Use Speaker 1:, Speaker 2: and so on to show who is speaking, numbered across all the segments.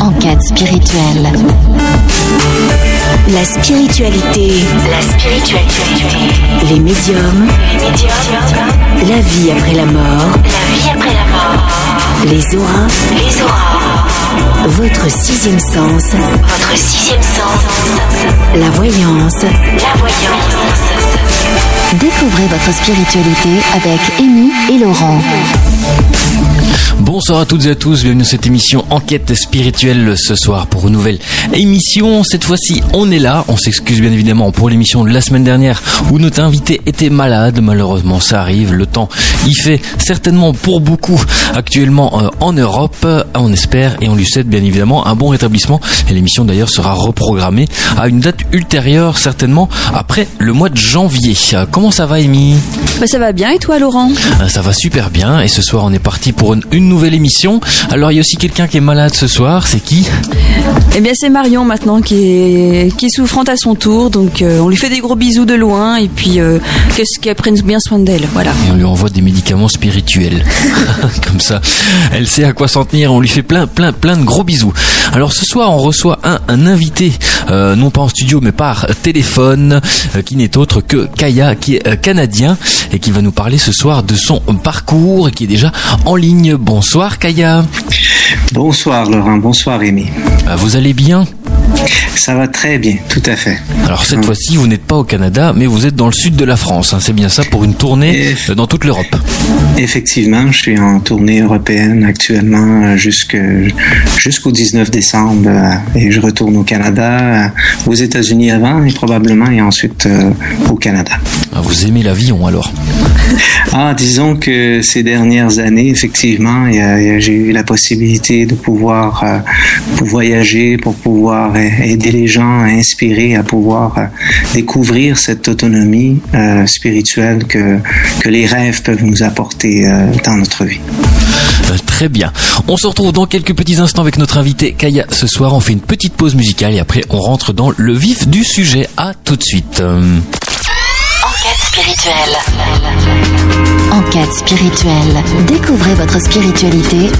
Speaker 1: Enquête spirituelle. La spiritualité. La spiritualité. Les médiums. Les médiums. La vie après la mort. La vie après la mort. Les auras. Les auras. Votre sixième sens. Votre sixième sens. La voyance. La voyance. Découvrez votre spiritualité avec Amy et Laurent.
Speaker 2: Bonsoir à toutes et à tous, bienvenue dans cette émission Enquête spirituelle ce soir pour une nouvelle émission. Cette fois-ci, on est là. On s'excuse bien évidemment pour l'émission de la semaine dernière où notre invité était malade. Malheureusement, ça arrive. Le temps il fait certainement pour beaucoup actuellement euh, en Europe. On espère et on lui souhaite bien évidemment un bon rétablissement. Et l'émission d'ailleurs sera reprogrammée à une date ultérieure, certainement après le mois de janvier. Comment ça va, Amy?
Speaker 3: Bah, Ça va bien et toi, Laurent?
Speaker 2: Euh, Ça va super bien. Et ce soir, on est parti pour une, une nouvelle émission. Alors, il y a aussi quelqu'un qui est malade ce soir. C'est qui?
Speaker 3: Eh bien, c'est Marion maintenant qui est, qui est souffrante à son tour. Donc, euh, on lui fait des gros bisous de loin et puis euh, qu'est-ce qu'elle prenne bien soin d'elle. Voilà.
Speaker 2: Et on lui envoie des médicaments spirituels. Comme ça, elle sait à quoi s'en tenir. On lui fait plein, plein, plein de gros bisous. Alors ce soir, on reçoit un, un invité, euh, non pas en studio, mais par téléphone, qui n'est autre que Kaya, qui est canadien et qui va nous parler ce soir de son parcours et qui est déjà en ligne. Bonsoir Kaya.
Speaker 4: Bonsoir Laurent, bonsoir Rémi.
Speaker 2: Euh, Vous allez bien?
Speaker 4: Ça va très bien, tout à fait.
Speaker 2: Alors cette
Speaker 4: Hum.
Speaker 2: fois-ci, vous n'êtes pas au Canada, mais vous êtes dans le sud de la France. hein. C'est bien ça pour une tournée euh, dans toute l'Europe.
Speaker 4: Effectivement, je suis en tournée européenne actuellement euh, jusqu'au 19 décembre euh, et je retourne au Canada, aux États-Unis avant et probablement et ensuite euh, au Canada.
Speaker 2: Ah, Vous aimez l'avion alors
Speaker 4: Ah, disons que ces dernières années, effectivement, j'ai eu la possibilité de pouvoir, euh, pour voyager, pour pouvoir aider les gens à inspirer, à pouvoir euh, découvrir cette autonomie euh, spirituelle que, que les rêves peuvent nous apporter euh, dans notre vie.
Speaker 2: Euh, Très bien. On se retrouve dans quelques petits instants avec notre invité Kaya. Ce soir, on fait une petite pause musicale et après, on rentre dans le vif du sujet. À tout de suite. Euh,
Speaker 1: Enquête spirituelle. Enquête spirituelle. Découvrez votre spiritualité.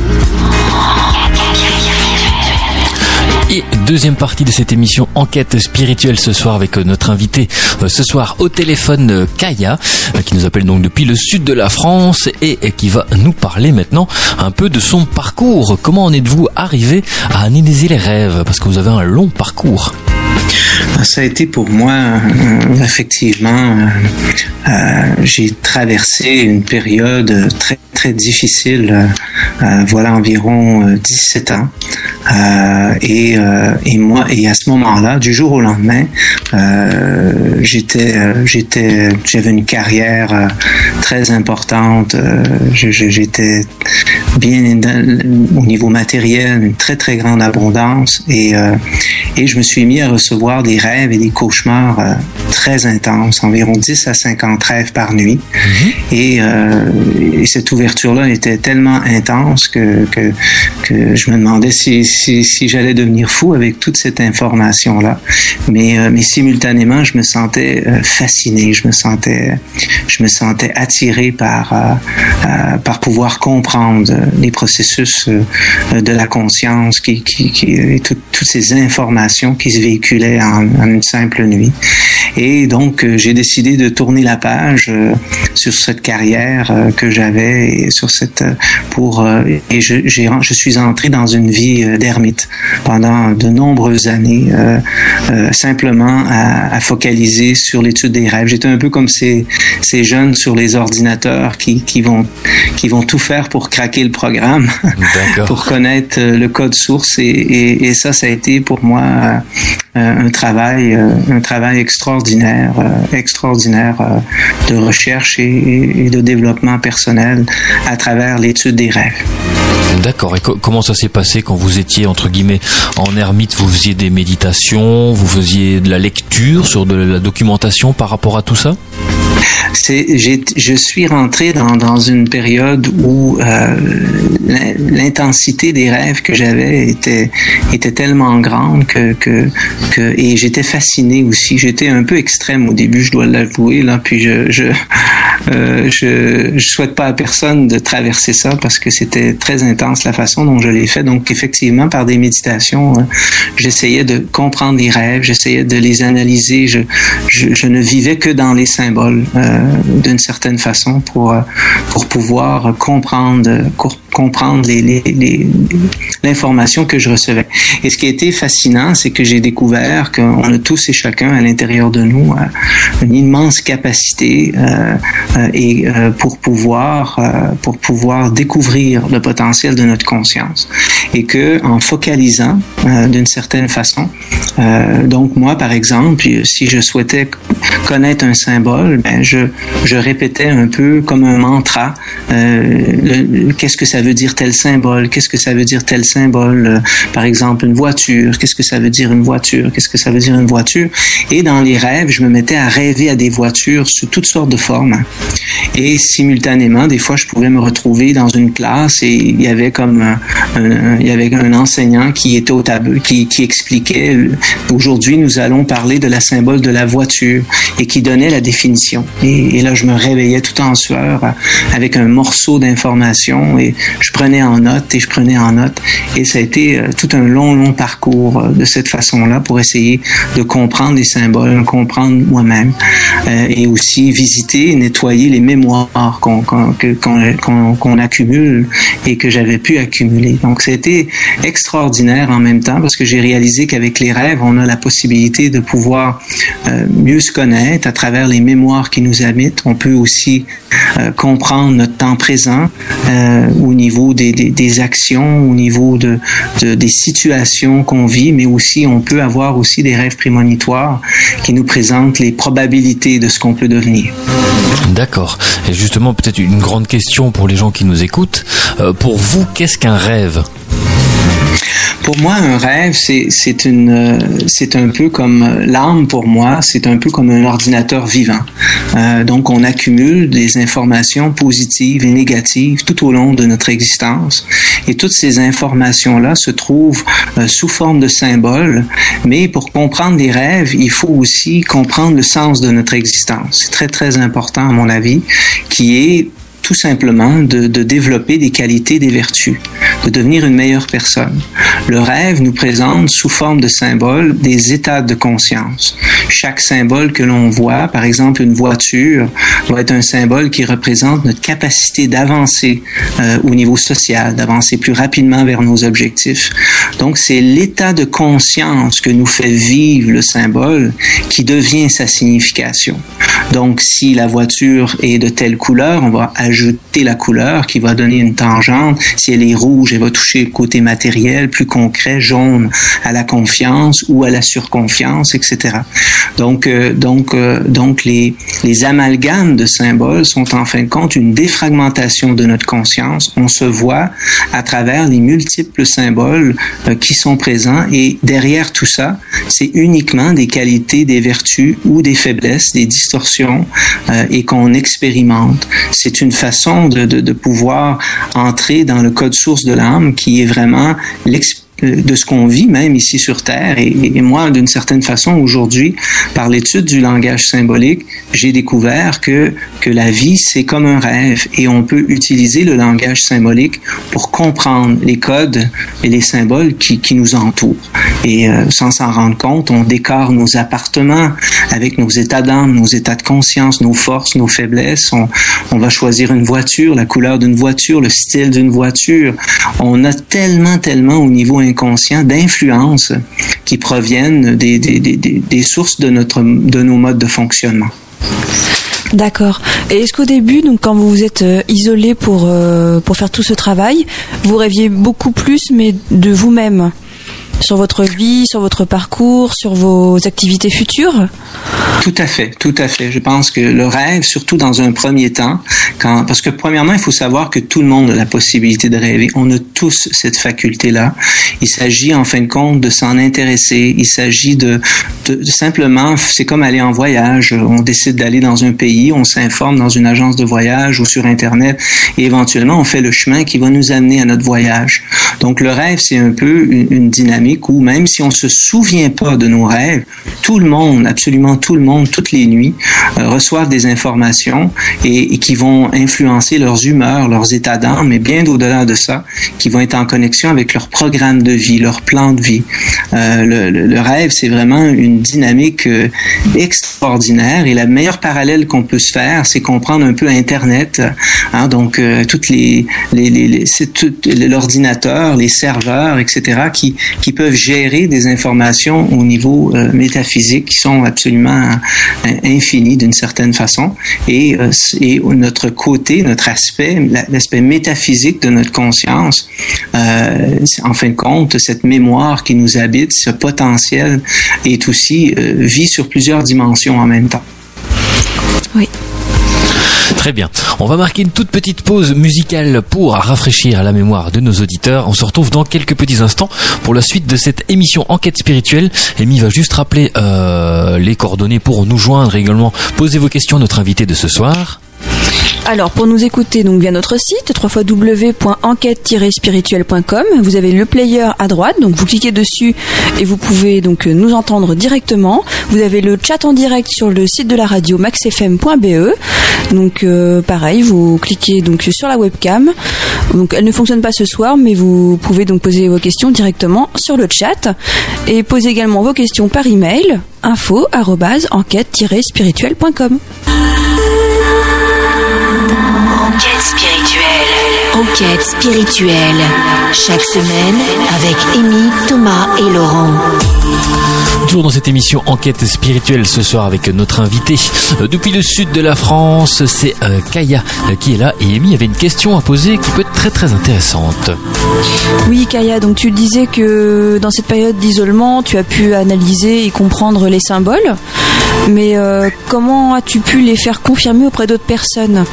Speaker 2: Et deuxième partie de cette émission Enquête spirituelle ce soir avec euh, notre invité euh, ce soir au téléphone euh, Kaya qui nous appelle donc depuis le sud de la France et qui va nous parler maintenant un peu de son parcours. Comment en êtes-vous arrivé à analyser les rêves? Parce que vous avez un long parcours.
Speaker 4: Ça a été pour moi, euh, effectivement, euh, euh, j'ai traversé une période très très difficile, voilà environ euh, 17 ans. Et, et moi, et à ce moment-là, du jour au lendemain, j'étais, j'étais, j'avais une carrière très importante. j'étais bien au niveau matériel, une très très grande abondance et et je me suis mis à recevoir des rêves et des cauchemars euh, très intenses, environ 10 à 50 rêves par nuit. Et, euh, et cette ouverture-là était tellement intense que, que, que je me demandais si, si, si j'allais devenir fou avec toute cette information-là. Mais, euh, mais simultanément, je me sentais fasciné, je me sentais, je me sentais attiré par, par pouvoir comprendre les processus de la conscience qui, qui, qui, et tout- toutes ces informations qui se véhiculaient en, en une simple nuit. Et donc, euh, j'ai décidé de tourner la page euh, sur cette carrière euh, que j'avais et sur cette pour euh, et je, j'ai, je suis entré dans une vie euh, d'ermite pendant de nombreuses années, euh, euh, simplement à, à focaliser sur l'étude des rêves. J'étais un peu comme ces, ces jeunes sur les ordinateurs qui, qui vont qui vont tout faire pour craquer le programme, pour connaître le code source et, et, et ça, ça a été pour moi euh, un travail, euh, un travail extraordinaire, euh, extraordinaire euh, de recherche et, de développement personnel à travers l'étude des rêves.
Speaker 2: D'accord. Et co- comment ça s'est passé quand vous étiez entre guillemets en ermite? Vous faisiez des méditations, vous faisiez de la lecture sur de la documentation par rapport à tout ça?
Speaker 4: Je suis rentré dans, une période où euh, l'intensité des rêves que j'avais était, était tellement grande que, et j'étais fasciné aussi. J'étais un peu extrême au début, je dois l'avouer là. Puis euh, je, je souhaite pas à personne de traverser ça parce que c'était très intense la façon dont je l'ai fait. Donc effectivement, par des méditations, euh, j'essayais de comprendre les rêves, j'essayais de les analyser. Je, je, ne vivais que dans les symboles d'une certaine façon pour euh, pouvoir comprendre comprendre l'information que je recevais. Et ce qui a été fascinant, c'est que j'ai découvert qu'on a tous et chacun à l'intérieur de nous euh, une immense capacité euh, euh, et pour pouvoir pour pouvoir découvrir le potentiel de notre conscience et que en focalisant d'une certaine façon, donc moi par exemple, si je souhaitais connaître un symbole, ben je je répétais un peu comme un mantra qu'est-ce que ça veut dire tel symbole, qu'est-ce que ça veut dire tel symbole, par exemple une voiture, qu'est-ce que ça veut dire une voiture, qu'est-ce que ça veut dire une voiture, et dans les rêves, je me mettais à rêver à des voitures sous toutes sortes de formes. Et simultanément, des fois, je pouvais me retrouver dans une classe et il y avait comme un, il y avait un enseignant qui était au tableau, qui, qui expliquait aujourd'hui, nous allons parler de la symbole de la voiture et qui donnait la définition. Et, et là, je me réveillais tout en sueur avec un morceau d'information et je prenais en note et je prenais en note. Et ça a été euh, tout un long, long parcours euh, de cette façon-là pour essayer de comprendre les symboles, comprendre moi-même euh, et aussi visiter, nettoyer les mémoires qu'on qu'on accumule et que j'avais pu accumuler. Donc, c'était extraordinaire en même temps parce que j'ai réalisé qu'avec les rêves, on a la possibilité de pouvoir mieux se connaître à travers les mémoires qui nous habitent. On peut aussi comprendre notre temps présent au niveau des, des, des, actions, au niveau de des situations qu'on vit, mais aussi on peut avoir aussi des rêves prémonitoires qui nous présentent les probabilités de ce qu'on peut devenir.
Speaker 2: D'accord. Et justement, peut-être une grande question pour les gens qui nous écoutent. Euh, pour vous, qu'est-ce qu'un rêve?
Speaker 4: Pour moi, un rêve, c'est une, c'est un peu comme l'âme pour moi, c'est un peu comme un ordinateur vivant. Euh, donc, on accumule des informations positives et négatives tout au long de notre existence, et toutes ces informations-là se trouvent euh, sous forme de symboles. Mais pour comprendre des rêves, il faut aussi comprendre le sens de notre existence. C'est très très important à mon avis, qui est tout simplement de, développer des qualités, des vertus, de devenir une meilleure personne. Le rêve nous présente sous forme de symboles des états de conscience. Chaque symbole que l'on voit, par exemple une voiture, doit être un symbole qui représente notre capacité d'avancer euh, au niveau social, d'avancer plus rapidement vers nos objectifs. Donc c'est l'état de conscience que nous fait vivre le symbole qui devient sa signification. Donc si la voiture est de telle couleur, on va la couleur qui va donner une tangente. Si elle est rouge, elle va toucher le côté matériel, plus concret, jaune à la confiance ou à la surconfiance, etc. Donc, euh, donc, euh, donc les, les amalgames de symboles sont en fin de compte une défragmentation de notre conscience. On se voit à travers les multiples symboles euh, qui sont présents et derrière tout ça, c'est uniquement des qualités, des vertus ou des faiblesses, des distorsions et qu'on expérimente. C'est une façon de, de, de pouvoir entrer dans le code source de l'âme qui est vraiment l'expérience de ce qu'on vit même ici sur Terre. Et, moi, d'une certaine façon, aujourd'hui, par l'étude du langage symbolique, j'ai découvert que, que la vie, c'est comme un rêve et on peut utiliser le langage symbolique pour comprendre les codes et les symboles qui, qui nous entourent. Et euh, sans s'en rendre compte, on décore nos appartements avec nos états d'âme, nos états de conscience, nos forces, nos faiblesses. On, on va choisir une voiture, la couleur d'une voiture, le style d'une voiture. On a tellement, tellement au niveau inconscient d'influences qui proviennent des, des, des, des, sources de, notre, de nos modes de fonctionnement.
Speaker 3: D'accord. Et est-ce qu'au début, donc quand vous vous êtes euh, isolé pour, euh, pour faire tout ce travail, vous rêviez beaucoup plus, mais de vous-même sur votre vie, sur votre parcours, sur vos activités futures
Speaker 4: Tout à fait, tout à fait. Je pense que le rêve, surtout dans un premier temps, parce que premièrement, il faut savoir que tout le monde a la possibilité de rêver. On a tous cette faculté-là. Il s'agit en fin de compte de s'en intéresser. Il s'agit de, simplement, c'est comme aller en voyage. On décide d'aller dans un pays, on s'informe dans une agence de voyage ou sur Internet et éventuellement on fait le chemin qui va nous amener à notre voyage. Donc le rêve, c'est un peu une dynamique où même si on se souvient pas de nos rêves, tout le monde, absolument tout le monde, toutes les nuits, euh, reçoivent des informations et, qui vont influencer leurs humeurs, leurs états d'âme, mais bien au-delà de ça, qui vont être en connexion avec leur programme de vie, leur plan de vie. Euh, le, rêve, c'est vraiment une dynamique euh, extraordinaire et la meilleure parallèle qu'on peut se faire, c'est comprendre un peu Internet, hein, donc euh, toutes les, les, les, l'ordinateur, les serveurs, etc., qui peuvent gérer des informations au niveau euh, métaphysique qui sont absolument euh, infinies d'une certaine façon. Et, euh, et, notre côté, notre aspect, l'aspect métaphysique de notre conscience, en fin de compte, cette mémoire qui nous habite, ce potentiel, est aussi vit sur plusieurs dimensions en même temps.
Speaker 3: Oui.
Speaker 2: Très bien. On va marquer une toute petite pause musicale pour rafraîchir la mémoire de nos auditeurs. On se retrouve dans quelques petits instants pour la suite de cette émission Enquête spirituelle. Amy va juste rappeler euh, les coordonnées pour nous joindre également. Posez vos questions à notre invité de ce soir.
Speaker 3: Alors, pour nous écouter donc via notre site www.enquête-spirituelle.com, vous avez le player à droite, donc vous cliquez dessus et vous pouvez donc nous entendre directement. Vous avez le chat en direct sur le site de la radio maxfm.be. Donc euh, pareil, vous cliquez donc sur la webcam. Donc elle ne fonctionne pas ce soir, mais vous pouvez donc poser vos questions directement sur le chat et poser également vos questions par email info@enquête-spirituelle.com.
Speaker 1: Enquête spirituelle. Enquête spirituelle. Chaque semaine avec Amy, Thomas et Laurent.
Speaker 2: Toujours dans cette émission Enquête spirituelle ce soir avec notre invité euh, depuis le sud de la France, c'est euh, Kaya euh, qui est là et Amy avait une question à poser qui peut être très très intéressante.
Speaker 3: Oui Kaya, donc tu disais que dans cette période d'isolement, tu as pu analyser et comprendre les symboles, mais euh, comment as-tu pu les faire confirmer auprès d'autres personnes?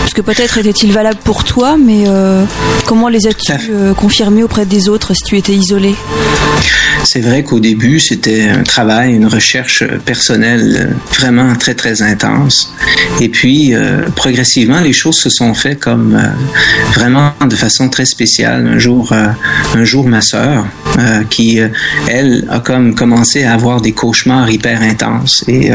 Speaker 3: Parce que peut-être étaient-ils valables pour toi, mais euh, comment les as-tu euh, confirmés auprès des autres si tu étais isolé?
Speaker 4: C'est vrai qu'au début, c'était un travail, une recherche personnelle vraiment très très intense. Et puis, euh, progressivement, les choses se sont faites comme euh, vraiment de façon très spéciale. Un jour, euh, un jour, ma sœur, qui elle a comme commencé à avoir des cauchemars hyper intenses. Et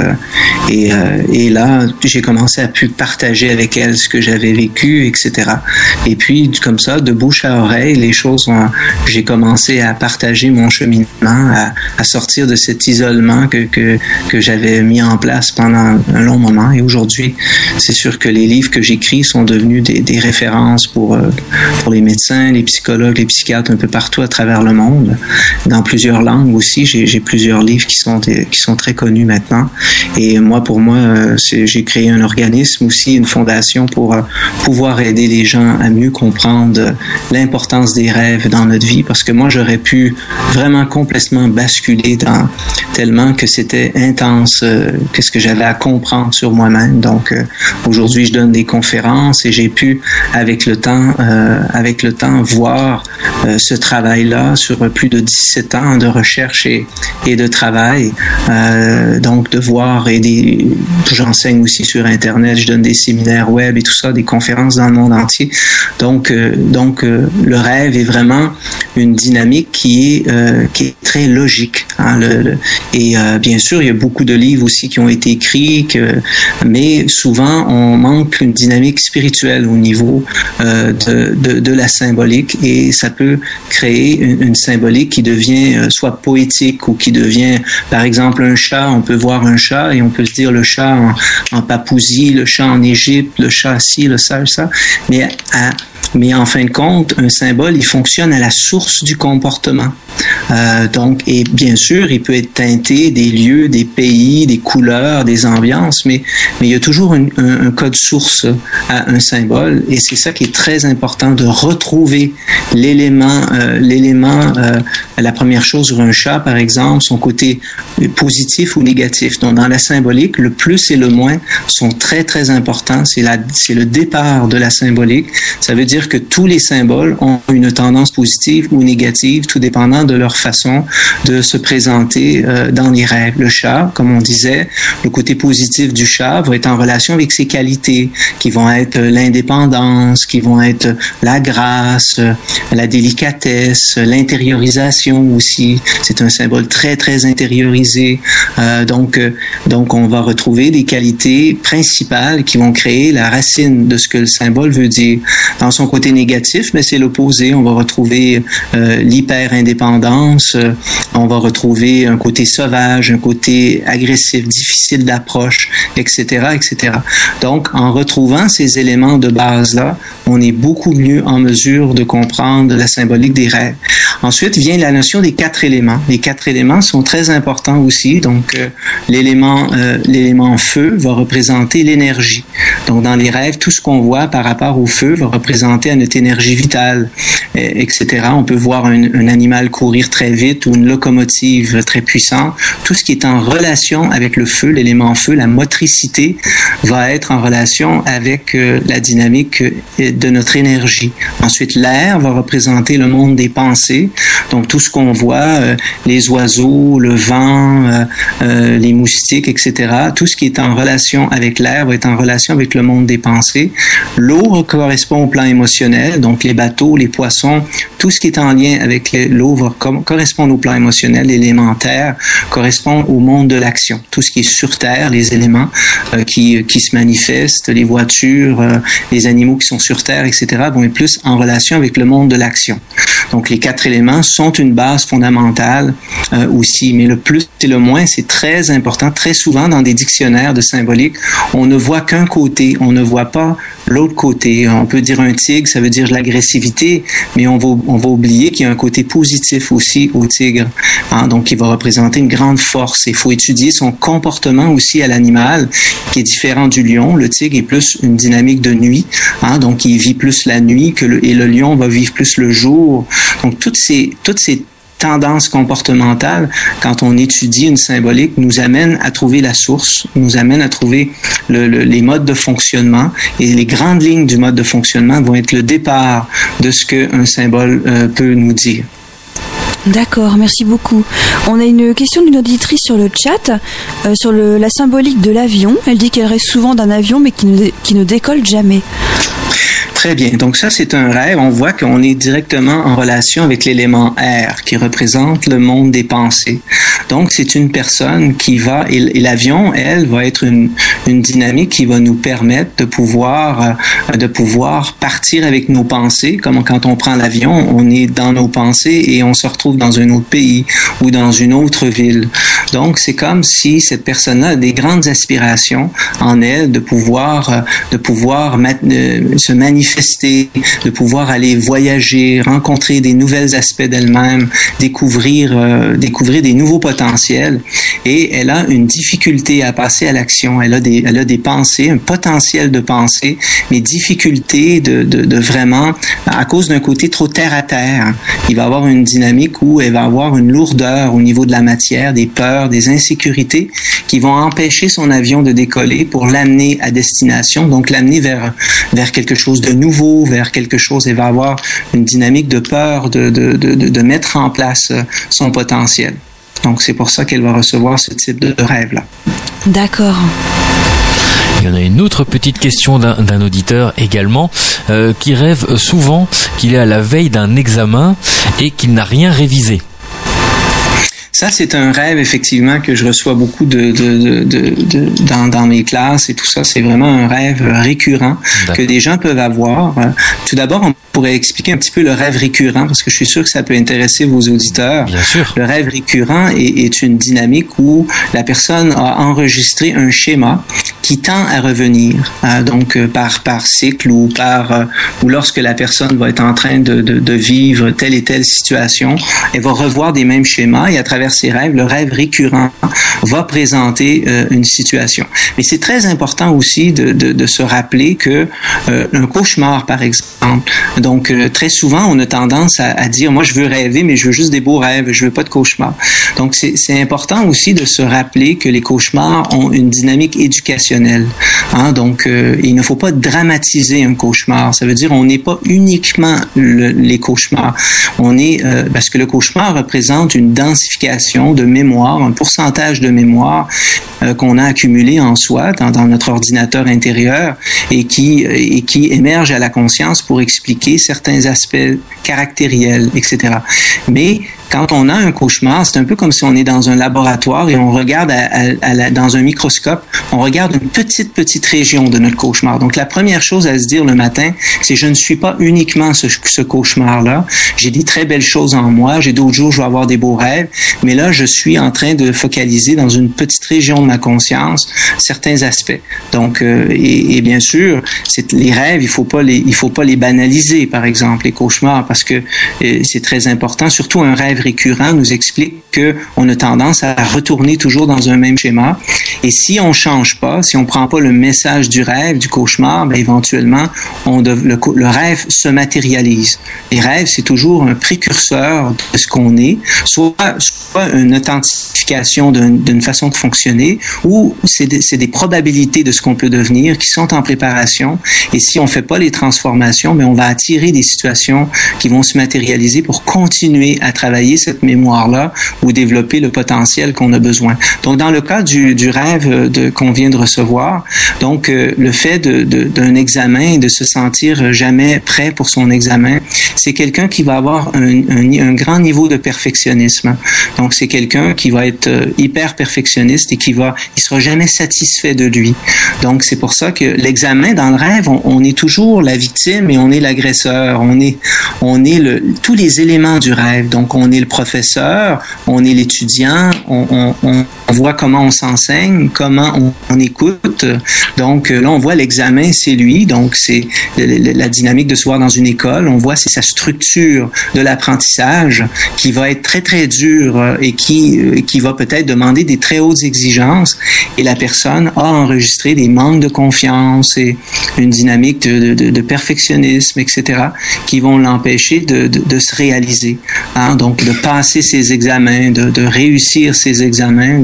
Speaker 4: et, et là, j'ai commencé à pu partager avec elle ce que j'avais vécu, etc. Et puis, comme ça, de bouche à oreille, les choses ont. J'ai commencé à partager mon cheminement, à, sortir de cet isolement que que, que j'avais mis en place pendant un long moment. Et aujourd'hui, c'est sûr que les livres que j'écris sont devenus des, références pour, euh, pour les médecins, les psychologues, les psychiatres un peu partout à travers le monde, dans plusieurs langues aussi. J'ai plusieurs livres qui sont, qui sont très connus maintenant. Et moi, pour moi, euh, j'ai créé un organisme aussi, une fondation pour euh, pouvoir aider les gens à mieux comprendre l'importance des rêves dans notre vie. Parce que moi, j'aurais pu vraiment complètement basculer dans tellement que c'était intense, qu'est-ce que j'avais à comprendre sur moi-même. Donc, euh, aujourd'hui, je donne des conférences et j'ai pu, avec le temps, euh, avec le temps, voir euh, ce travail-là sur plus de 17 ans de recherche et, et de travail. donc, de voir et des, j'enseigne aussi sur Internet, je donne des séminaires web et tout ça, des conférences dans le monde entier. Donc, donc, le rêve est vraiment une dynamique qui est, qui est très logique. Hein, et bien sûr, il y a beaucoup de livres aussi qui ont été écrits, mais souvent on manque une dynamique spirituelle au niveau euh, de, la symbolique et ça peut créer une, symbolique qui devient euh, soit poétique ou qui devient, par exemple, un chat. On peut voir un chat et on peut se dire le chat en, en Papousie, le chat en Égypte, le chat ci, le ça, ça. Mais à, mais en fin de compte, un symbole, il fonctionne à la source du comportement. Euh, donc, et bien sûr, il peut être teinté des lieux, des pays, des couleurs, des ambiances, mais, mais il y a toujours un, un, code source à un symbole, et c'est ça qui est très important de retrouver l'élément, euh, l'élément, euh, la première chose sur un chat, par exemple, son côté positif ou négatif. Donc, dans la symbolique, le plus et le moins sont très, très importants. C'est la, c'est le départ de la symbolique. Ça veut dire que tous les symboles ont une tendance positive ou négative, tout dépendant de leur façon de se présenter euh, dans les rêves. Le chat, comme on disait, le côté positif du chat va être en relation avec ses qualités, qui vont être l'indépendance, qui vont être la grâce, la délicatesse, l'intériorisation aussi. C'est un symbole très, très intériorisé. Euh, donc, euh, donc, on va retrouver des qualités principales qui vont créer la racine de ce que le symbole veut dire. Dans son côté négatif, mais c'est l'opposé. On va retrouver euh, l'hyper-indépendance, euh, on va retrouver un côté sauvage, un côté agressif, difficile d'approche, etc., etc. Donc, en retrouvant ces éléments de base-là, on est beaucoup mieux en mesure de comprendre la symbolique des rêves. Ensuite vient la notion des quatre éléments. Les quatre éléments sont très importants aussi. Donc, euh, l'élément, euh, l'élément feu va représenter l'énergie. Donc, dans les rêves, tout ce qu'on voit par rapport au feu va représenter notre énergie vitale, etc. On peut voir un, un, animal courir très vite ou une locomotive très puissante. Tout ce qui est en relation avec le feu, l'élément feu, la motricité, va être en relation avec euh, la dynamique de notre énergie. Ensuite, l'air va représenter le monde des pensées. Donc, tout ce qu'on voit, euh, les oiseaux, le vent, euh, euh, les moustiques, etc., tout ce qui est en relation avec l'air va être en relation avec le monde des pensées. L'eau correspond au plan émotionnel, donc les bateaux, les poissons, tout ce qui est en lien avec l'eau va correspondre au plan émotionnel. L'élémentaire correspond au monde de l'action. Tout ce qui est sur Terre, les éléments qui, qui se manifestent, les voitures, les animaux qui sont sur Terre, etc., vont être plus en relation avec le monde de l'action. Donc, les quatre éléments sont une base fondamentale euh, aussi, mais le plus et le moins, c'est très important. Très souvent, dans des dictionnaires de symbolique, on ne voit qu'un côté, on ne voit pas l'autre côté. On peut dire un tigre, ça veut dire l'agressivité, mais on va, on va oublier qu'il y a un côté positif aussi au tigre. Hein, donc, il va représenter une grande force. Il faut étudier son comportement aussi à l'animal, qui est différent du lion. Le tigre est plus une dynamique de nuit, hein, donc il vit plus la nuit que le, et le lion va vivre plus le jour. Donc, toutes ces, toutes ces tendances comportementales, quand on étudie une symbolique, nous amène à trouver la source, nous amène à trouver le, le, les modes de fonctionnement et les grandes lignes du mode de fonctionnement vont être le départ de ce qu'un symbole euh, peut nous dire.
Speaker 3: D'accord, merci beaucoup. On a une question d'une auditrice sur le chat, euh, sur la symbolique de l'avion. Elle dit qu'elle reste souvent d'un avion mais qui ne décolle jamais.
Speaker 4: Très bien. Donc ça, c'est un rêve. On voit qu'on est directement en relation avec l'élément R qui représente le monde des pensées. Donc c'est une personne qui va, et, l'avion, elle, va être une, une, dynamique qui va nous permettre de pouvoir, euh, de pouvoir partir avec nos pensées. Comme quand on prend l'avion, on est dans nos pensées et on se retrouve dans un autre pays ou dans une autre ville. Donc c'est comme si cette personne-là a des grandes aspirations en elle de pouvoir, euh, de pouvoir euh, se manifester de pouvoir aller voyager, rencontrer des nouvelles aspects d'elle-même, découvrir, euh, découvrir des nouveaux potentiels. Et elle a une difficulté à passer à l'action. Elle a des, elle a des pensées, un potentiel de pensée, mais difficulté de, de, vraiment, à cause d'un côté trop terre à terre. Il va avoir une dynamique où elle va avoir une lourdeur au niveau de la matière, des peurs, des insécurités qui vont empêcher son avion de décoller pour l'amener à destination, donc l'amener vers, vers quelque chose de nouveau, vers quelque chose et va avoir une dynamique de peur de, de, de, de mettre en place euh, son potentiel. Donc c'est pour ça qu'elle va recevoir ce type de rêve-là.
Speaker 3: D'accord.
Speaker 2: Il y en a une autre petite question d'un auditeur également euh, qui rêve souvent qu'il est à la veille d'un examen et qu'il n'a rien révisé
Speaker 4: Ça, c'est un rêve effectivement que je reçois beaucoup de, de, de, dans, dans, mes classes et tout ça. C'est vraiment un rêve récurrent que des gens peuvent avoir. Tout d'abord, on pourrait expliquer un petit peu le rêve récurrent parce que je suis sûr que ça peut intéresser vos auditeurs.
Speaker 2: Bien sûr.
Speaker 4: Le rêve récurrent est, est une dynamique où la personne a enregistré un schéma qui tend à revenir, euh, donc euh, par par cycle ou par euh, ou lorsque la personne va être en train de, de, de, vivre telle et telle situation, elle va revoir des mêmes schémas et à travers ses rêves, le rêve récurrent va présenter une situation. Mais c'est très important aussi de, de se rappeler que un cauchemar, par exemple, donc très souvent on a tendance à, dire moi je veux rêver mais je veux juste des beaux rêves, je veux pas de cauchemar. Donc c'est important aussi de se rappeler que les cauchemars ont une dynamique éducationnelle Hein, donc, euh, il ne faut pas dramatiser un cauchemar. Ça veut dire on n'est pas uniquement les cauchemars. On est euh, parce que le cauchemar représente une densification de mémoire, un pourcentage de mémoire euh, qu'on a accumulé en soi dans, dans, notre ordinateur intérieur et qui et qui émerge à la conscience pour expliquer certains aspects caractériels, etc. Mais quand on a un cauchemar, c'est un peu comme si on est dans un laboratoire et on regarde à, dans un microscope, on regarde une petite, petite région de notre cauchemar. Donc, la première chose à se dire le matin, c'est je ne suis pas uniquement ce, ce cauchemar-là. J'ai des très belles choses en moi. J'ai d'autres jours, je vais avoir des beaux rêves. Mais là, je suis en train de focaliser dans une petite région de ma conscience certains aspects. Donc, euh, et, et, bien sûr, c'est les rêves, il faut pas les, il faut pas les banaliser, par exemple, les cauchemars, parce que euh, c'est très important. Surtout un rêve récurrent nous explique que on a tendance à retourner toujours dans un même schéma. Et si on change pas, si on prend pas le message du rêve, du cauchemar, ben éventuellement, le, rêve se matérialise. Les rêves, c'est toujours un précurseur de ce qu'on est, soit, soit une authentification d'une façon de fonctionner, ou c'est des, des, probabilités de ce qu'on peut devenir qui sont en préparation. Et si on fait pas les transformations, mais ben, on va attirer des situations qui vont se matérialiser pour continuer à travailler cette mémoire-là ou développer le potentiel qu'on a besoin. Donc, dans le cas du, du rêve de, qu'on vient de recevoir, donc euh, le fait de, d'un examen, de se sentir jamais prêt pour son examen, c'est quelqu'un qui va avoir un, un, un, grand niveau de perfectionnisme. Donc, c'est quelqu'un qui va être euh, hyper perfectionniste et qui va, il sera jamais satisfait de lui. Donc, c'est pour ça que l'examen dans le rêve, on, on est toujours la victime et on est l'agresseur. On est, on est le, tous les éléments du rêve. Donc, on est professeur, on est l'étudiant, on, voit comment on s'enseigne, comment on, écoute. Donc là, on voit l'examen, c'est lui. Donc c'est la dynamique de se voir dans une école. On voit c'est sa structure de l'apprentissage qui va être très très dure euh, et qui euh, qui va peut-être demander des très hautes exigences. Et la personne a enregistré des manques de confiance et une dynamique de, perfectionnisme, etc., qui vont l'empêcher de, se réaliser. Hein? Donc de passer ses examens, de, de réussir ses examens.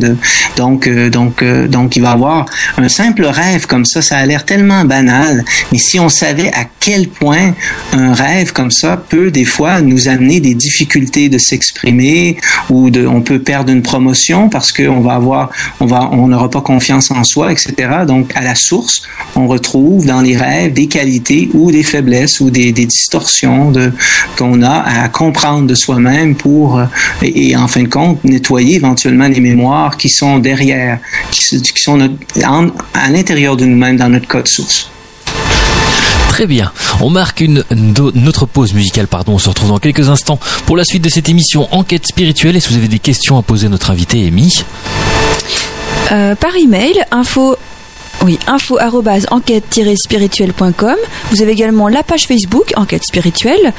Speaker 4: Donc, euh, donc, euh, donc, il va avoir un simple rêve comme ça. Ça a l'air tellement banal, mais si on savait à quel point un rêve comme ça peut des fois nous amener des difficultés de s'exprimer ou de, on peut perdre une promotion parce qu'on va avoir, on va, on n'aura pas confiance en soi, etc. Donc, à la source, on retrouve dans les rêves des qualités ou des faiblesses ou des, des distorsions qu'on a à comprendre de soi-même pour euh, et, en fin de compte, nettoyer éventuellement les mémoires qui sont derrière, qui, sont à l'intérieur de nous-mêmes dans notre code source.
Speaker 2: Très bien. On marque une, autre pause musicale, pardon. On se retrouve dans quelques instants pour la suite de cette émission Enquête spirituelle. Et si vous avez des questions à poser à notre invité, Amy?
Speaker 3: Euh, Par email, info oui, info enquête-spirituelle.com. Vous avez également la page Facebook Enquête spirituelle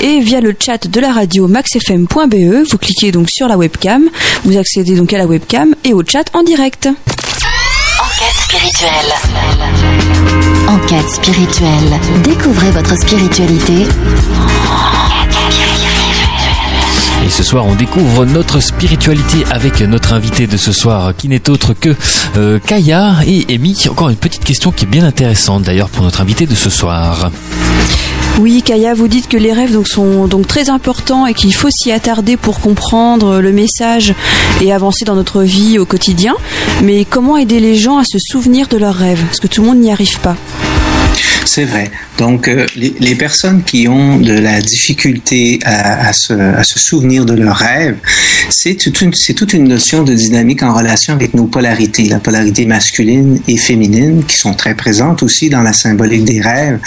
Speaker 3: et via le chat de la radio maxfm.be, vous cliquez donc sur la webcam, vous accédez donc à la webcam et au chat en direct.
Speaker 1: Enquête spirituelle. Enquête spirituelle. Découvrez votre spiritualité.
Speaker 2: Et ce soir, on découvre notre spiritualité avec notre invité de ce soir, qui n'est autre que euh, Kaya et Amy. Encore une petite question qui est bien intéressante d'ailleurs pour notre invité de ce soir.
Speaker 3: Oui, Kaya, vous dites que les rêves sont donc très importants et qu'il faut s'y attarder pour comprendre le message et avancer dans notre vie au quotidien. Mais comment aider les gens à se souvenir de leurs rêves? Parce que tout le monde n'y arrive pas
Speaker 4: c'est vrai. Donc, euh, les, personnes qui ont de la difficulté à, se, souvenir de leurs rêves, c'est toute, une, notion de dynamique en relation avec nos polarités, la polarité masculine et féminine, qui sont très présentes aussi dans la symbolique des rêves.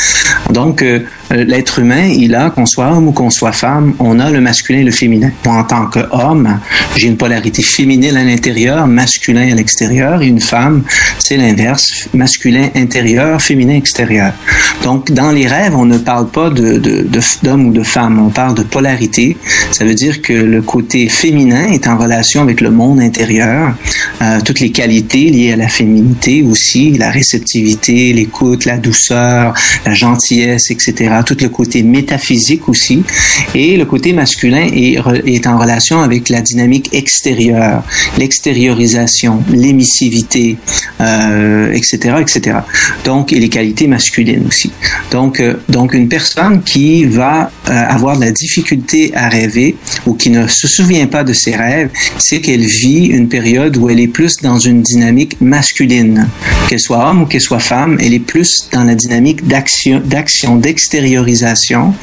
Speaker 4: Donc, euh, l'être humain, il a, qu'on soit homme ou qu'on soit femme, on a le masculin et le féminin. Moi, en tant qu'homme, j'ai une polarité féminine à l'intérieur, masculin à l'extérieur, et une femme, c'est l'inverse, masculin intérieur, féminin extérieur. Donc, dans les rêves, on ne parle pas de, de, d'homme ou de femme, on parle de polarité. Ça veut dire que le côté féminin est en relation avec le monde intérieur, euh, toutes les qualités liées à la féminité aussi, la réceptivité, l'écoute, la douceur, la gentillesse, etc. Tout le côté métaphysique aussi. Et le côté masculin est, est en relation avec la dynamique extérieure, l'extériorisation, l'émissivité, euh, etc., etc. Donc, et les qualités masculines Donc, euh, donc une personne qui va euh, avoir de la difficulté à rêver ou qui ne se souvient pas de ses rêves, c'est qu'elle vit une période où elle est plus dans une dynamique masculine. Qu'elle soit homme ou qu'elle soit femme, elle est plus dans la dynamique d'action, d'extériorisation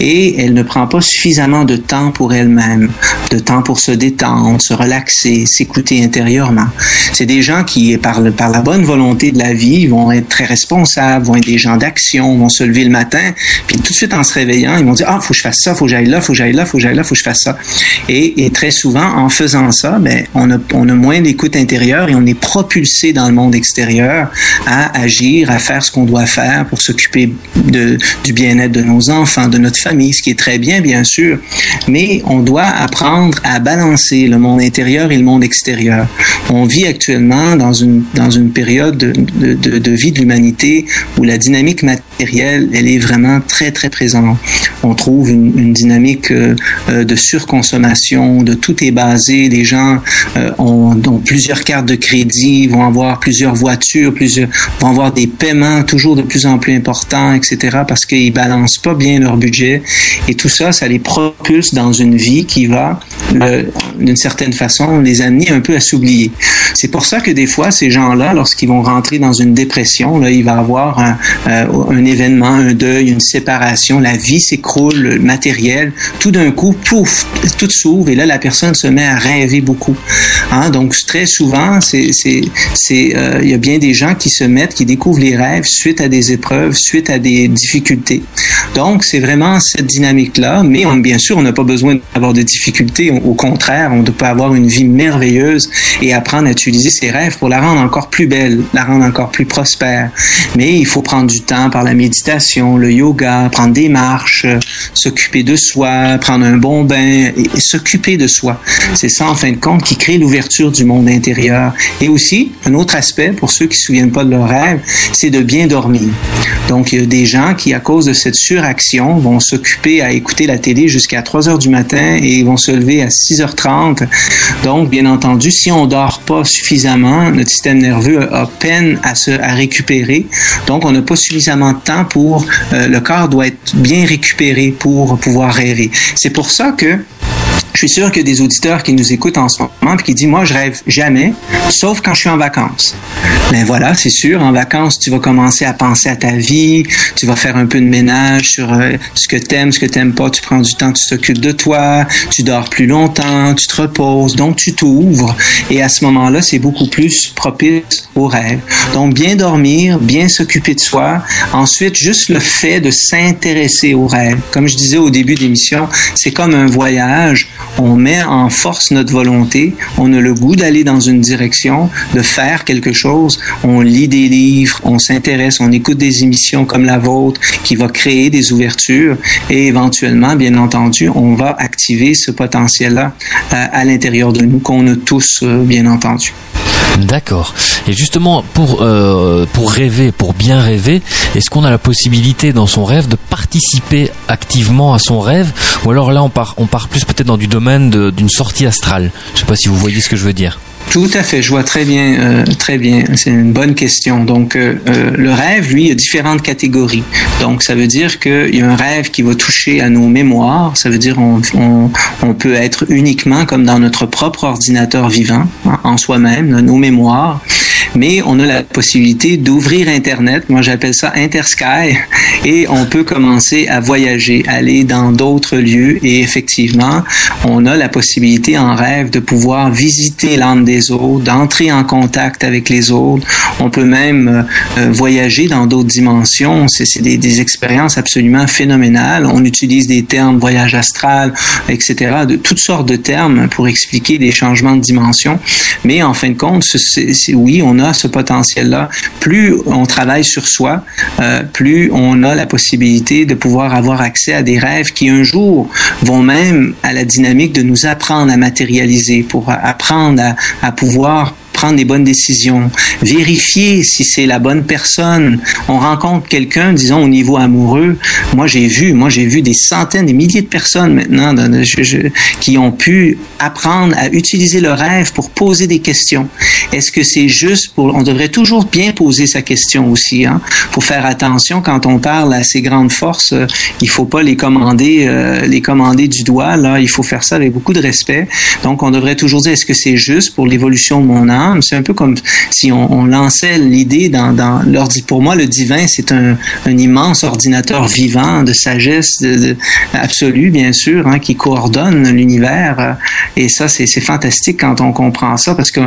Speaker 4: et elle ne prend pas suffisamment de temps pour elle-même, de temps pour se détendre, se relaxer, s'écouter intérieurement. C'est des gens qui, par la bonne volonté de la vie, vont être très responsables, vont être des gens d'action, vont se lever le matin, puis tout de suite en se réveillant, ils vont dire, ah, faut que je fasse ça, faut que j'aille là, faut que j'aille là, faut que j'aille là, faut que je fasse ça. Et, très souvent, en faisant ça, ben, on a, on a moins d'écoute intérieure et on est propulsé dans le monde extérieur à agir, à faire ce qu'on doit faire pour s'occuper de, du bien-être de nos enfants, de notre famille, ce qui est très bien, bien sûr. Mais on doit apprendre à balancer le monde intérieur et le monde extérieur. On vit actuellement dans une, dans une période de, de, de vie de l'humanité où la dynamique matérielle, elle est vraiment très, très présente. On trouve une, dynamique euh, euh, de surconsommation, de tout est basé. Les gens euh, ont, ont, plusieurs cartes de crédit, vont avoir plusieurs voitures, plusieurs, vont avoir des paiements toujours de plus en plus importants, etc., parce qu'ils balancent pas bien leur budget. Et tout ça, ça les propulse dans une vie qui va, d'une certaine façon, les amener un peu à s'oublier. C'est pour ça que des fois, ces gens-là, lorsqu'ils vont rentrer dans une dépression, là, il va avoir un, euh, un événement, un deuil, une séparation, la vie s'écroule, le matériel, tout d'un coup, pouf, tout s'ouvre et là, la personne se met à rêver beaucoup. Hein? Donc, très souvent, euh, il y a bien des gens qui se mettent, qui découvrent les rêves suite à des épreuves, suite à des difficultés. Donc, c'est vraiment cette dynamique-là, mais on, bien sûr, on n'a pas besoin d'avoir de difficultés. Au contraire, on peut avoir une vie merveilleuse et apprendre à utiliser ses rêves pour la rendre encore plus belle, la rendre encore plus prospère. Mais il faut prendre du temps par la méditation, le yoga, prendre des marches, s'occuper de soi, prendre un bon bain et, s'occuper de soi. C'est ça, en fin de compte, qui crée l'ouverture du monde intérieur. Et aussi, un autre aspect, pour ceux qui ne se souviennent pas de leurs rêves, c'est de bien dormir. Donc, il y a des gens qui, à cause de cette suraction, vont s'occuper à écouter la télé jusqu'à 3 heures du matin et vont se lever à 6h30. Donc, bien entendu, si on dort pas suffisamment, notre système nerveux a peine à se à récupérer. Donc, on n'a pas de temps pour euh, le corps doit être bien récupéré pour pouvoir rêver. C'est pour ça que je suis sûr qu'il y a des auditeurs qui nous écoutent en ce moment et qui disent Moi, je rêve jamais, sauf quand je suis en vacances. Ben voilà, c'est sûr, en vacances, tu vas commencer à penser à ta vie, tu vas faire un peu de ménage sur euh, ce que t'aimes, ce que t'aimes pas, tu prends du temps, tu t'occupes de toi, tu dors plus longtemps, tu te reposes, donc tu t'ouvres. Et à ce moment-là, c'est beaucoup plus propice au rêve. Donc, bien dormir, bien s'occuper de soi. Ensuite, juste le fait de s'intéresser au rêve. Comme je disais au début de l'émission, c'est comme un voyage on met en force notre volonté, on a le goût d'aller dans une direction, de faire quelque chose, on lit des livres, on s'intéresse, on écoute des émissions comme la vôtre qui va créer des ouvertures. Et éventuellement, bien entendu, on va activer ce potentiel-là euh, à, l'intérieur de nous qu'on a tous, euh, bien entendu.
Speaker 2: D'accord. Et justement, pour euh, pour rêver, pour bien rêver, est-ce qu'on a la possibilité dans son rêve de participer activement à son rêve, ou alors là on part on part plus peut-être dans du domaine d'une sortie astrale. Je sais pas si vous voyez ce que je veux dire.
Speaker 4: Tout à fait, je vois très bien, euh, très bien. C'est une bonne question. Donc, euh, euh, le rêve, lui, il y a différentes catégories. Donc, ça veut dire qu'il y a un rêve qui va toucher à nos mémoires. Ça veut dire on, on, on peut être uniquement comme dans notre propre ordinateur vivant, hein, en soi-même, nos mémoires. mais on a la possibilité d'ouvrir Internet. Moi, j'appelle ça Intersky, et on peut commencer à voyager, aller dans d'autres lieux. Et effectivement, on a la possibilité en rêve de pouvoir visiter l'âme d'entrer en contact avec les autres. On peut même euh, voyager dans d'autres dimensions. C'est des, des expériences absolument phénoménales. On utilise des termes voyage astral, etc., de toutes sortes de termes pour expliquer des changements de dimension. Mais en fin de compte, oui, on a ce potentiel-là. Plus on travaille sur soi, euh, plus on a la possibilité de pouvoir avoir accès à des rêves qui un jour vont même à la dynamique de nous apprendre à matérialiser, pour apprendre à, à pouvoir des bonnes décisions, vérifier si c'est la bonne personne. On rencontre quelqu'un, disons au niveau amoureux. Moi, j'ai vu, moi j'ai vu des centaines, des milliers de personnes maintenant qui ont pu apprendre à utiliser le rêve pour poser des questions. Est-ce que c'est juste pour On devrait toujours bien poser sa question aussi, hein, pour faire attention quand on parle à ces grandes forces. Euh, il faut pas les commander, euh, les commander du doigt. Là, il faut faire ça avec beaucoup de respect. Donc, on devrait toujours dire est-ce que c'est juste pour l'évolution de mon c'est un peu comme si on, lançait l'idée dans, dans l'ordi. Pour moi, le divin, c'est un, immense ordinateur vivant de sagesse absolue, bien sûr, hein, qui coordonne l'univers. Et ça, c'est fantastique quand on comprend ça, parce que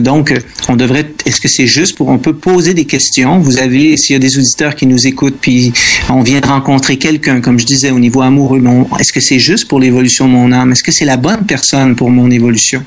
Speaker 4: donc, on devrait. Est-ce que c'est juste pour on peut poser des questions? Vous avez, s'il y a des auditeurs qui nous écoutent, puis on vient de rencontrer quelqu'un, comme je disais, au niveau amoureux, est-ce que c'est juste pour l'évolution de mon âme? Est-ce que c'est la bonne personne pour mon évolution?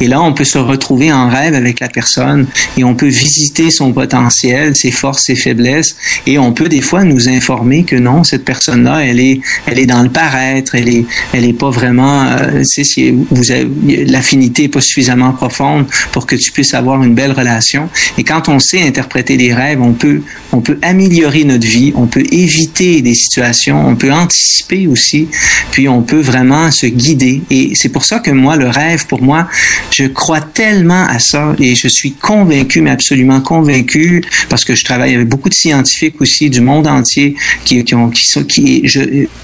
Speaker 4: Et là, on peut se retrouver en rêve avec la personne et on peut visiter son potentiel, ses forces, ses faiblesses et on peut des fois nous informer que non, cette personne-là, elle est, elle est dans le paraître, elle est, elle est pas vraiment, euh, si vous avez, l'affinité est pas suffisamment profonde pour que tu puisses avoir une belle relation. Et quand on sait interpréter les rêves, on peut, on peut améliorer notre vie, on peut éviter des situations, on peut anticiper aussi, puis on peut vraiment se guider. Et c'est pour ça que moi, le rêve, pour moi, je crois tellement à ça et je suis convaincu, mais absolument convaincu, parce que je travaille avec beaucoup de scientifiques aussi du monde entier qui, qui ont, qui sont, qui,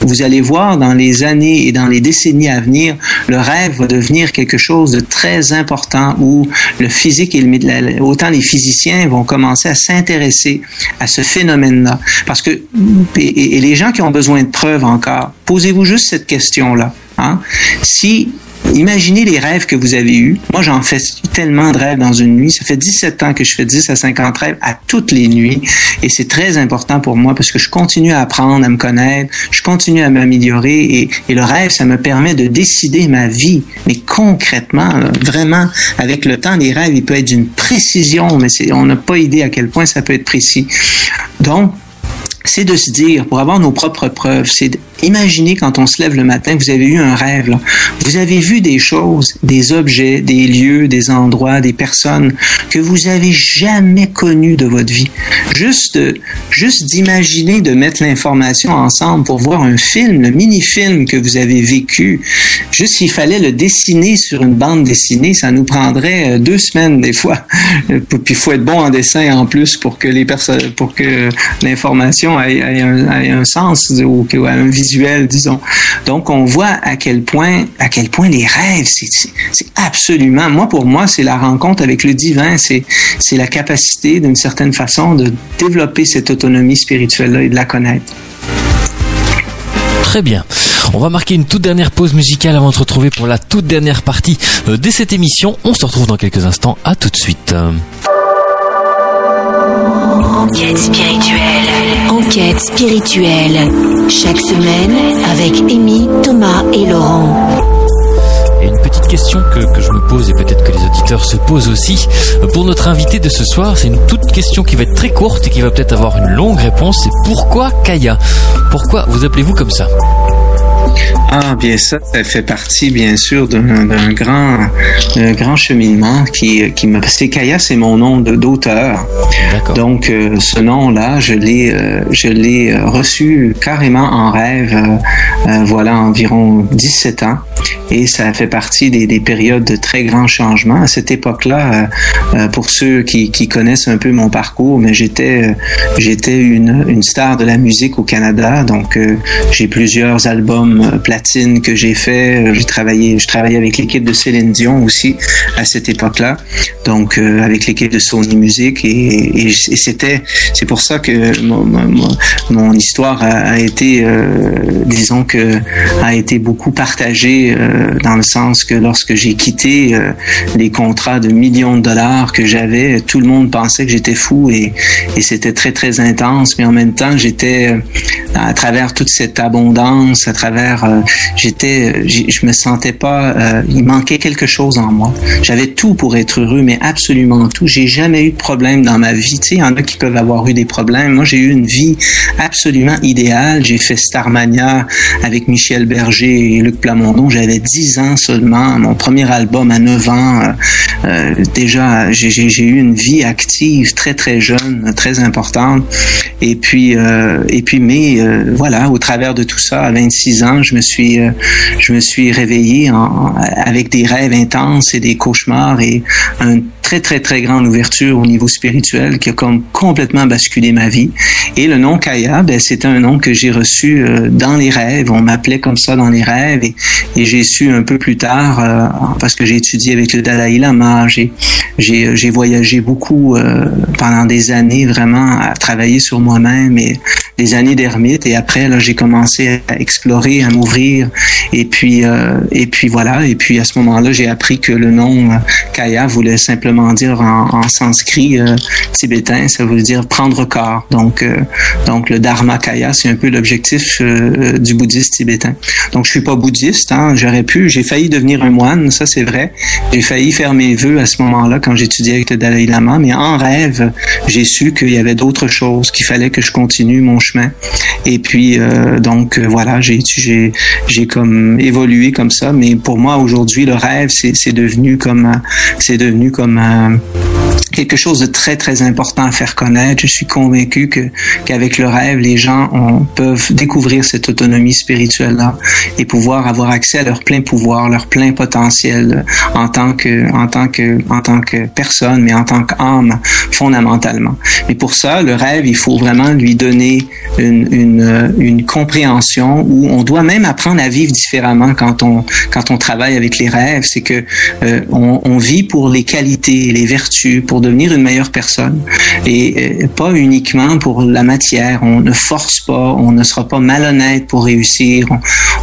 Speaker 4: vous allez voir dans les années et dans les décennies à venir, le rêve va devenir quelque chose de très important où le physique et le, autant les physiciens vont commencer à s'intéresser à ce phénomène-là. Parce que, et, et les gens qui ont besoin de preuves encore, posez-vous juste cette question-là. Hein? Si Imaginez les rêves que vous avez eus. Moi, j'en fais tellement de rêves dans une nuit. Ça fait 17 ans que je fais 10 à 50 rêves à toutes les nuits. Et c'est très important pour moi parce que je continue à apprendre, à me connaître. Je continue à m'améliorer. Et, et, le rêve, ça me permet de décider ma vie. Mais concrètement, vraiment, avec le temps, les rêves, il peut être d'une précision, mais on n'a pas idée à quel point ça peut être précis. Donc, c'est de se dire, pour avoir nos propres preuves, c'est Imaginez quand on se lève le matin, vous avez eu un rêve. Vous avez vu des choses, des objets, des lieux, des endroits, des personnes que vous avez jamais connues de votre vie. Juste, juste d'imaginer de mettre l'information ensemble pour voir un film, le mini-film que vous avez vécu. Juste s'il fallait le dessiner sur une bande dessinée, ça nous prendrait euh, deux semaines des fois. Puis il faut être bon en dessin en plus pour que les personnes, pour que l'information un, sens ou, un visuel disons. Donc, on voit à quel point, à quel point les rêves, c'est absolument, moi, pour moi, c'est la rencontre avec le divin, c'est la capacité, d'une certaine façon, de développer cette autonomie spirituelle-là et de la connaître.
Speaker 2: Très bien. On va marquer une toute dernière pause musicale avant de se retrouver pour la toute dernière partie euh, de cette émission. On se retrouve dans quelques instants. À tout de suite.
Speaker 1: Enquête spirituelle. Enquête spirituelle. Chaque semaine avec Amy, Thomas et Laurent.
Speaker 2: Et une petite question que, que je me pose et peut-être que les auditeurs se posent aussi. Pour notre invité de ce soir, c'est une toute question qui va être très courte et qui va peut-être avoir une longue réponse. C'est pourquoi Kaya? Pourquoi vous appelez-vous comme ça?
Speaker 4: Ah, bien ça, ça fait partie, bien sûr, d'un grand, grand cheminement qui, qui me. C'est Kaya, c'est mon nom d'auteur. Donc, euh, ce nom-là, je l'ai, euh, je l'ai reçu carrément en rêve, euh, voilà, environ 17 ans. Et ça fait partie des, des périodes de très grands changements. À cette époque-là, pour ceux qui, qui connaissent un peu mon parcours, mais j'étais, j'étais une, une star de la musique au Canada. Donc, j'ai plusieurs albums euh, platine que j'ai fait. J'ai travaillé, je travaillais avec l'équipe de Céline Dion aussi à cette époque-là. Donc avec l'équipe de Sony Music et, c'était, c'est pour ça que mon, mon, histoire a, été, disons que, a été beaucoup partagée dans le sens que lorsque j'ai quitté les contrats de millions de dollars que j'avais, tout le monde pensait que j'étais fou et, c'était très très intense. Mais en même temps, j'étais à travers toute cette abondance, à travers, euh, j'étais, je me sentais pas, euh, il manquait quelque chose en moi. J'avais tout pour être heureux, mais absolument tout. J'ai jamais eu de problème dans ma vie. Tu sais, il y en a qui peuvent avoir eu des problèmes. Moi, j'ai eu une vie absolument idéale. J'ai fait Starmania avec Michel Berger et Luc Plamondon. J'avais 10 ans seulement. Mon premier album à 9 ans. Euh, déjà, j'ai eu une vie active très très jeune, très importante. Et puis, et puis, mais euh, voilà, au travers de tout ça, à 26 ans, je me suis, euh, je me suis réveillé avec des rêves intenses et des cauchemars et un très, très, très grande ouverture au niveau spirituel qui a comme complètement basculé ma vie. Et le nom Kaya, ben, c'était un nom que j'ai reçu euh, dans les rêves. On m'appelait comme ça dans les rêves et, et j'ai un peu plus tard, euh, parce que j'ai étudié avec le Dalai Lama, j'ai, j'ai voyagé beaucoup euh, pendant des années vraiment à travailler sur moi-même et des années d'ermite. Et après, là, j'ai commencé à explorer, à m'ouvrir. Et puis, et puis voilà. Et puis à ce moment-là, j'ai appris que le nom Kaya voulait simplement dire en, sanskrit euh, tibétain, ça veut dire prendre corps. Donc, euh, donc le Dharmakaya, c'est un peu l'objectif euh, du bouddhiste tibétain. Donc, je suis pas bouddhiste, hein, j'aurais j'ai failli devenir un moine, ça c'est vrai. J'ai failli faire mes vœux à ce moment-là quand j'étudiais avec le Dalai Lama, mais en rêve, j'ai su qu'il y avait d'autres choses, qu'il fallait que je continue mon chemin. Et puis, donc voilà, j'ai comme évolué comme ça. Mais pour moi aujourd'hui, le rêve, c'est devenu comme c'est devenu comme quelque chose de très très important à faire connaître. Je suis convaincu que qu'avec le rêve, les gens peuvent découvrir cette autonomie spirituelle là et pouvoir avoir accès à leur plein pouvoir, leur plein potentiel en tant que en tant que en tant que personne, mais en tant qu'âme fondamentalement. Mais pour ça, le rêve, il faut vraiment lui donner une, une, une compréhension où on doit même apprendre à vivre différemment quand on quand on travaille avec les rêves. C'est que euh, on, on vit pour les qualités, les vertus, pour devenir une meilleure personne et euh, pas uniquement pour la matière. On ne force pas, on ne sera pas malhonnête pour réussir.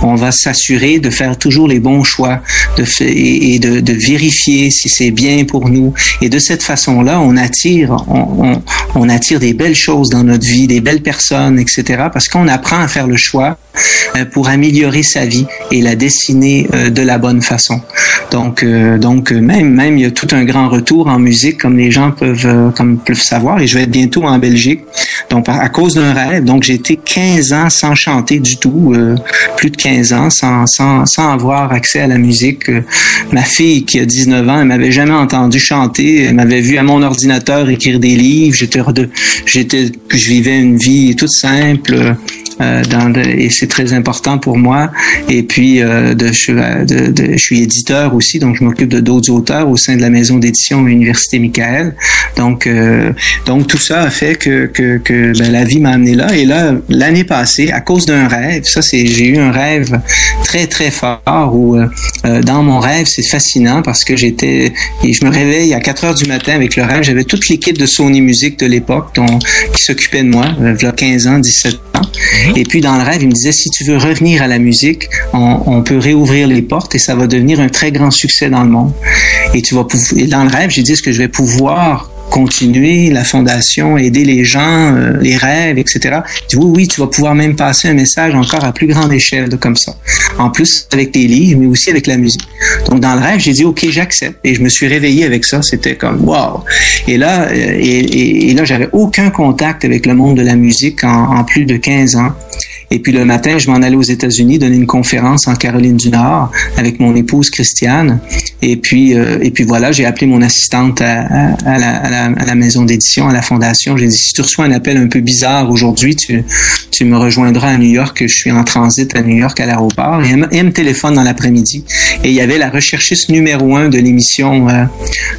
Speaker 4: On, va s'assurer de faire toujours les bons choix de, et, de, vérifier si c'est bien pour nous. Et de cette façon-là, on attire, on, attire des belles choses dans notre vie, des belles personnes, etc. Parce qu'on apprend à faire le choix euh, pour améliorer sa vie et la dessiner euh, de la bonne façon. Donc, donc même même il y a tout un grand retour en musique comme les gens peuvent, euh, comme peuvent savoir, et je vais être bientôt en Belgique. Donc, à, cause d'un rêve, donc j'ai été 15 ans sans chanter du tout, euh, plus de 15 ans sans, sans, sans avoir accès à la musique. Euh, ma fille qui a 19 ans, elle m'avait jamais entendu chanter, elle m'avait vu à mon ordinateur écrire des livres. J'étais, j'étais, je vivais une vie toute simple. Et c'est très important pour moi. Et puis, de, de, je suis éditeur aussi, donc je m'occupe de d'autres auteurs au sein de la maison d'édition Université Michael. Donc, euh, donc tout ça a fait que, ben, la vie m'a amené là. Et là, l'année passée, à cause d'un rêve, ça c'est, j'ai eu un rêve très très fort où dans mon rêve, c'est fascinant parce que j'étais, et je me réveille à 4 heures du matin avec le rêve. J'avais toute l'équipe de Sony Music de l'époque qui s'occupait de moi, il y a 15 ans, 17 ans. Mhm. Et puis dans le rêve, il me disait, si tu veux revenir à la musique, on, peut réouvrir les portes et ça va devenir un très grand succès dans le monde. Et tu vas et dans le rêve, j'ai dit, ce que je vais pouvoir continuer la fondation, aider les gens, euh, les rêves, etc. dis, oui, oui, tu vas pouvoir même passer un message encore à plus grande échelle de comme ça. En plus avec tes livres, mais aussi avec la musique. Donc dans le rêve, j'ai dit ok, j'accepte et je me suis réveillé avec ça. C'était comme wow. Et là, euh, et, et, là, j'avais aucun contact avec le monde de la musique en, en plus de 15 ans. Et puis le matin, je m'en allais aux États-Unis donner une conférence en Caroline du Nord avec mon épouse Christiane. Et puis, euh, et puis voilà, j'ai appelé mon assistante à, la, maison d'édition, à la fondation. J'ai dit, si tu reçois un appel un peu bizarre aujourd'hui, tu, me rejoindras à New York. Je suis en transit à New York à l'aéroport. Et elle, me téléphone dans l'après-midi. Et il y avait la recherchiste numéro un de l'émission, euh,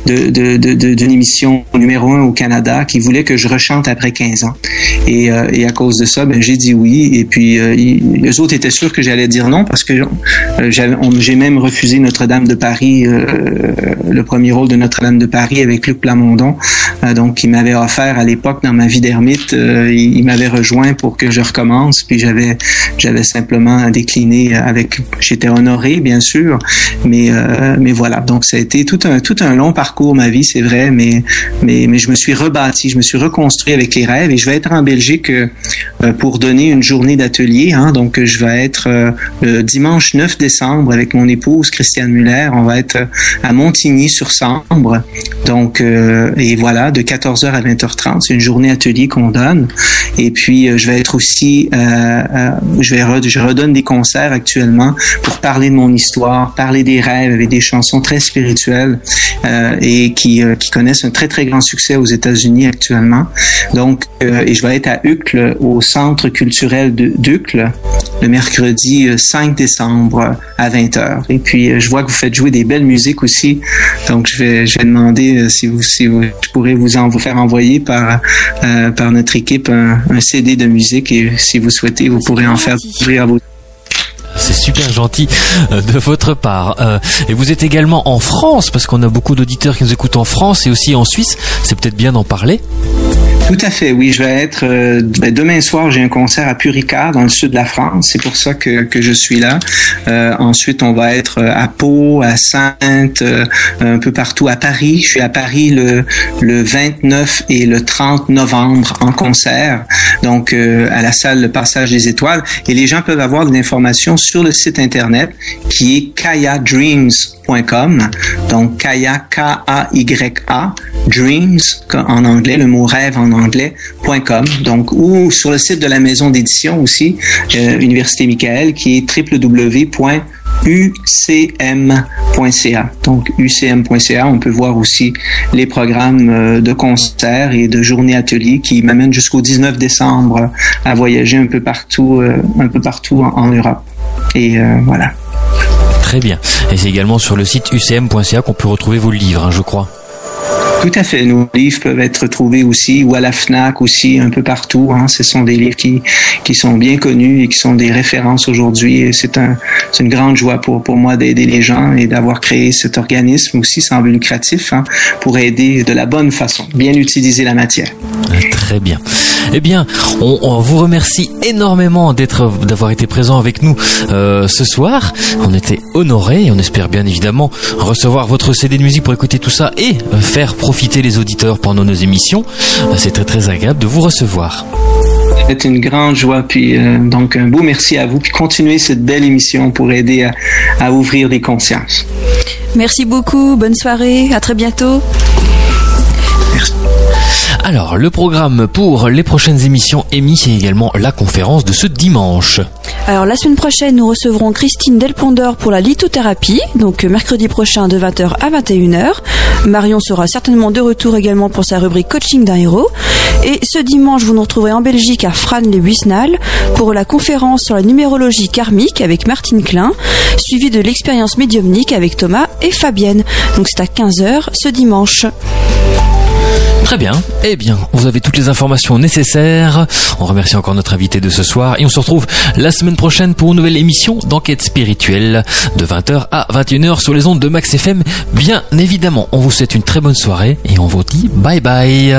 Speaker 4: de, numéro un au Canada qui voulait que je rechante après 15 ans. Et, euh, et à cause de ça, ben, j'ai dit oui. Et puis, puis euh, les autres étaient sûrs que j'allais dire non parce que euh, j'ai même refusé Notre-Dame de Paris, le premier rôle de Notre-Dame de Paris avec Luc Plamondon, donc qui m'avait offert à l'époque dans ma vie d'ermite, il, m'avait rejoint pour que je recommence, puis j'avais j'avais simplement décliné avec, j'étais honoré bien sûr, mais mais voilà, donc ça a été tout un tout un long parcours ma vie, c'est vrai, mais mais mais je me suis rebâti, je me suis reconstruit avec les rêves et je vais être en Belgique pour donner une journée d'atelier. Hein, donc, je vais être euh, le dimanche 9 décembre avec mon épouse Christiane Muller. On va être à Montigny-sur-Sambre. Donc, euh, et voilà, de 14h à 20h30. C'est une journée atelier qu'on donne. Et puis, euh, je vais être aussi, je vais je redonne des concerts actuellement pour parler de mon histoire, parler des rêves avec des chansons très spirituelles et qui, qui connaissent un très très grand succès aux États-Unis actuellement. Donc, et je vais être à Uccle au Centre culturel de d'Ucle le mercredi 5 euh, décembre à 20h. Et puis, euh, je vois que vous faites jouer des belles musiques aussi. Donc, je vais, je vais demander euh, si vous, si vous, je pourrais vous en vous faire envoyer par, par notre équipe un, CD de musique et si vous souhaitez, vous pourrez en faire découvrir à vos
Speaker 2: c'est super gentil de votre part. et vous êtes également en France, parce qu'on a beaucoup d'auditeurs qui nous écoutent en France et aussi en Suisse. C'est peut-être bien d'en parler.
Speaker 4: Tout à fait, oui. Je vais être euh, ben, demain soir. J'ai un concert à Puricard dans le sud de la France. C'est pour ça que, que je suis là. Euh, ensuite, on va être euh, à Pau, à Sainte, euh, un peu partout à Paris. Je suis à Paris le le 29 et le 30 novembre en concert. Donc à la salle Le Passage des Étoiles. Et les gens peuvent avoir de l'information sur le site internet qui est Kaya Dreams donc Kaya, K-A-Y-A, Dreams, en anglais, le mot rêve en anglais.com. Donc, ou sur le site de la maison d'édition aussi, euh, Université Michael, qui est www.ucm.ca. Donc, ucm.ca, on peut voir aussi les programmes euh, de concerts et de journées ateliers qui m'amènent jusqu'au 19 décembre à voyager un peu partout, euh, un peu partout en Europe. Et voilà.
Speaker 2: Très bien. Et c'est également sur le site ucm.ca qu'on peut retrouver vos livres, hein, je crois.
Speaker 4: Tout à fait. Nos livres peuvent être trouvés aussi, ou à la FNAC aussi, un peu partout. Hein. Ce sont des livres qui, qui sont bien connus et qui sont des références aujourd'hui. C'est un, une grande joie pour, pour moi d'aider les gens et d'avoir créé cet organisme aussi sans but lucratif hein, pour aider de la bonne façon, bien utiliser la matière.
Speaker 2: Très bien. Eh bien, on, vous remercie énormément d'être, d'avoir été présent avec nous euh, ce soir. On était honorés et on espère bien évidemment recevoir votre CD de musique pour écouter tout ça et euh, faire profiter les auditeurs pendant nos émissions. Euh, c'est très très agréable de vous recevoir.
Speaker 4: C'est une grande joie, puis donc un beau merci à vous, puis continuez cette belle émission pour aider à, à ouvrir les consciences.
Speaker 3: Merci beaucoup, bonne soirée, à très bientôt.
Speaker 2: Alors, le programme pour les prochaines émissions émis, c'est également la conférence de ce dimanche.
Speaker 3: Alors, la semaine prochaine, nous recevrons Christine Delpondeur pour la lithothérapie, donc mercredi prochain de 20h à 21h. Marion sera certainement de retour également pour sa rubrique coaching d'un héros. Et ce dimanche, vous nous retrouverez en Belgique à Fran-les-Buisnal pour la conférence sur la numérologie karmique avec Martine Klein, suivie de l'expérience médiumnique avec Thomas et Fabienne. Donc c'est à 15h ce dimanche.
Speaker 2: Très bien. Eh bien, vous avez toutes les informations nécessaires. On remercie encore notre invité de ce soir et on se retrouve la semaine prochaine pour une nouvelle émission d'enquête spirituelle de 20h à 21h sur les ondes de Max FM. Bien évidemment, on vous souhaite une très bonne soirée et on vous dit bye bye.